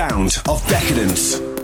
Sound of decadence.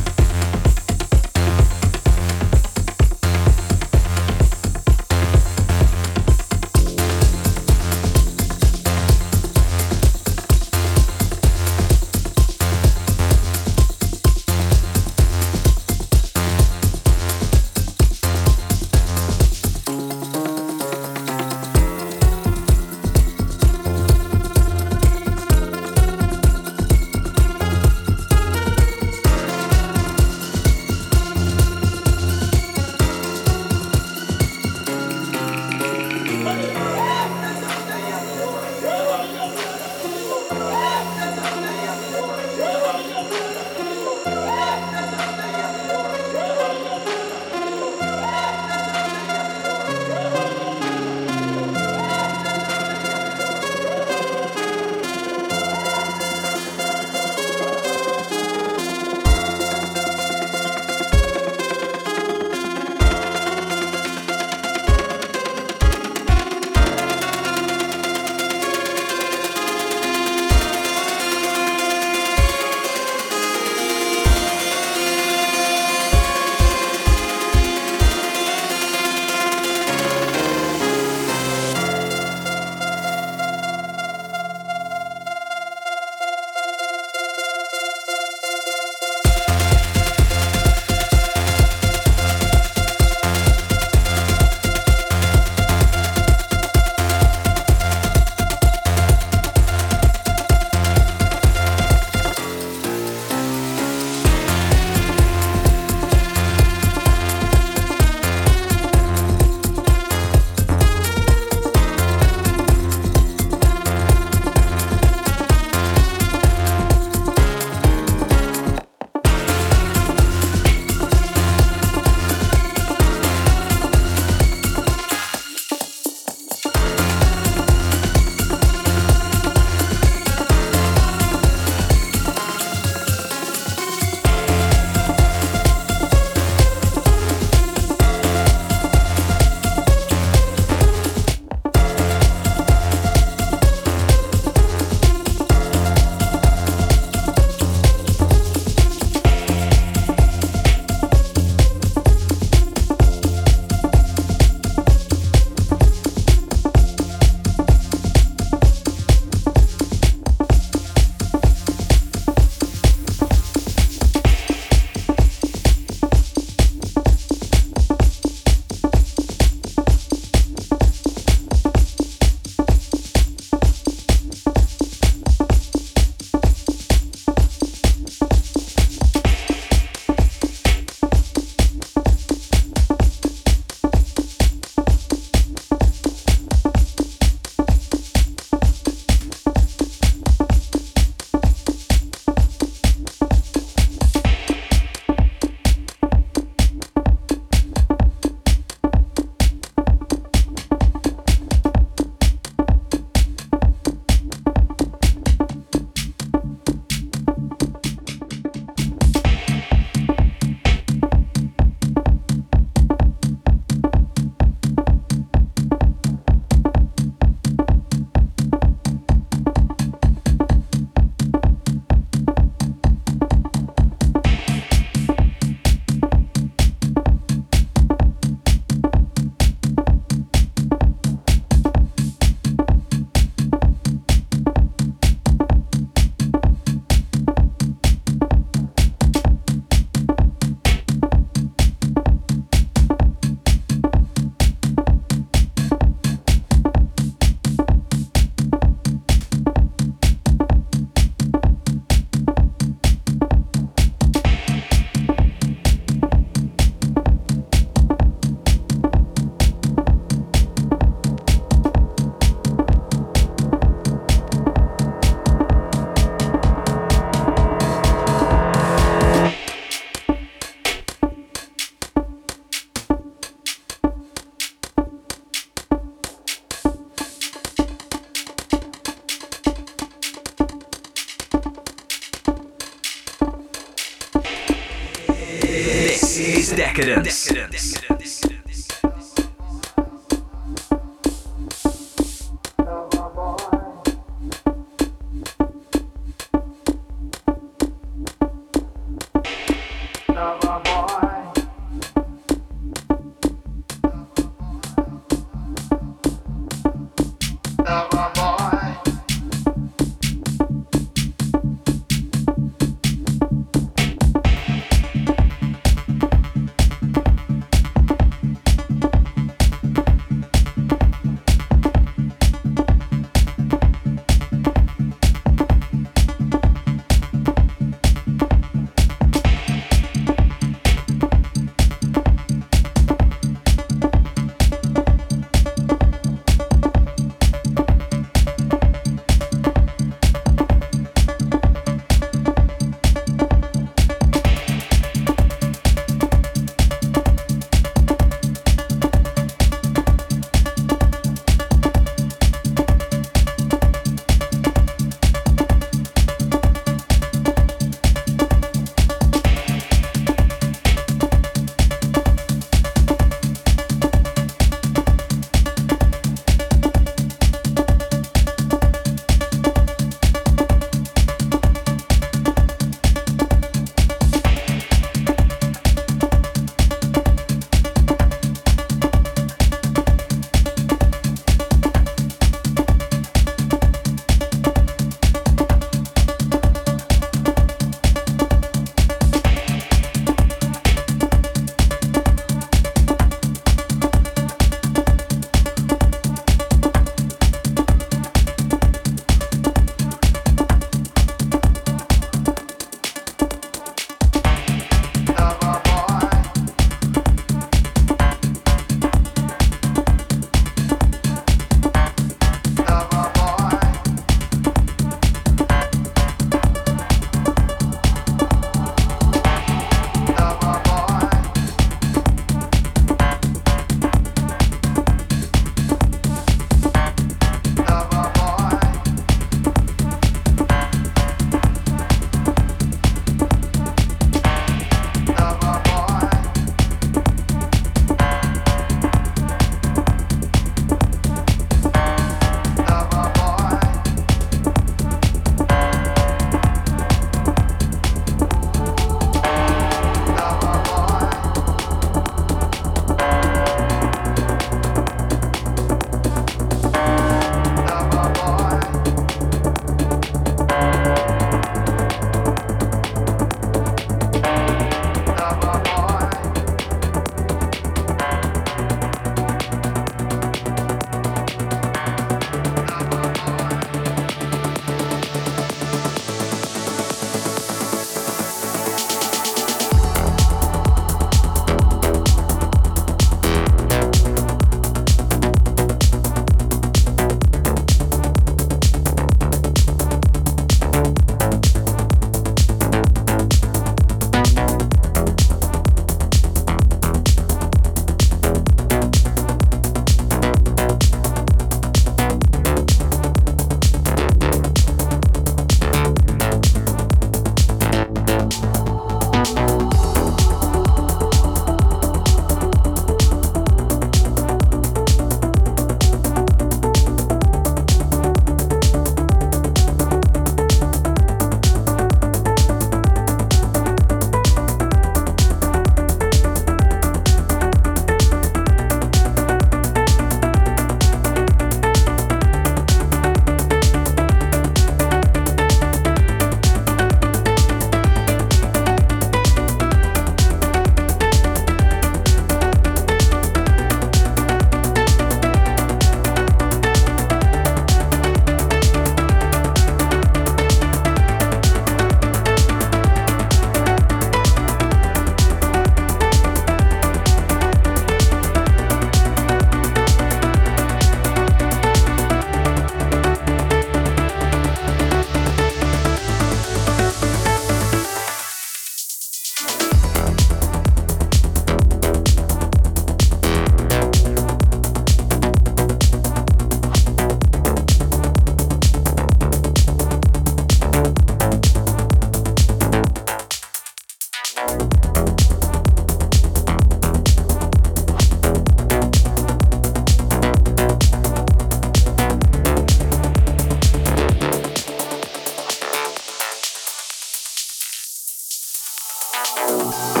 Bye.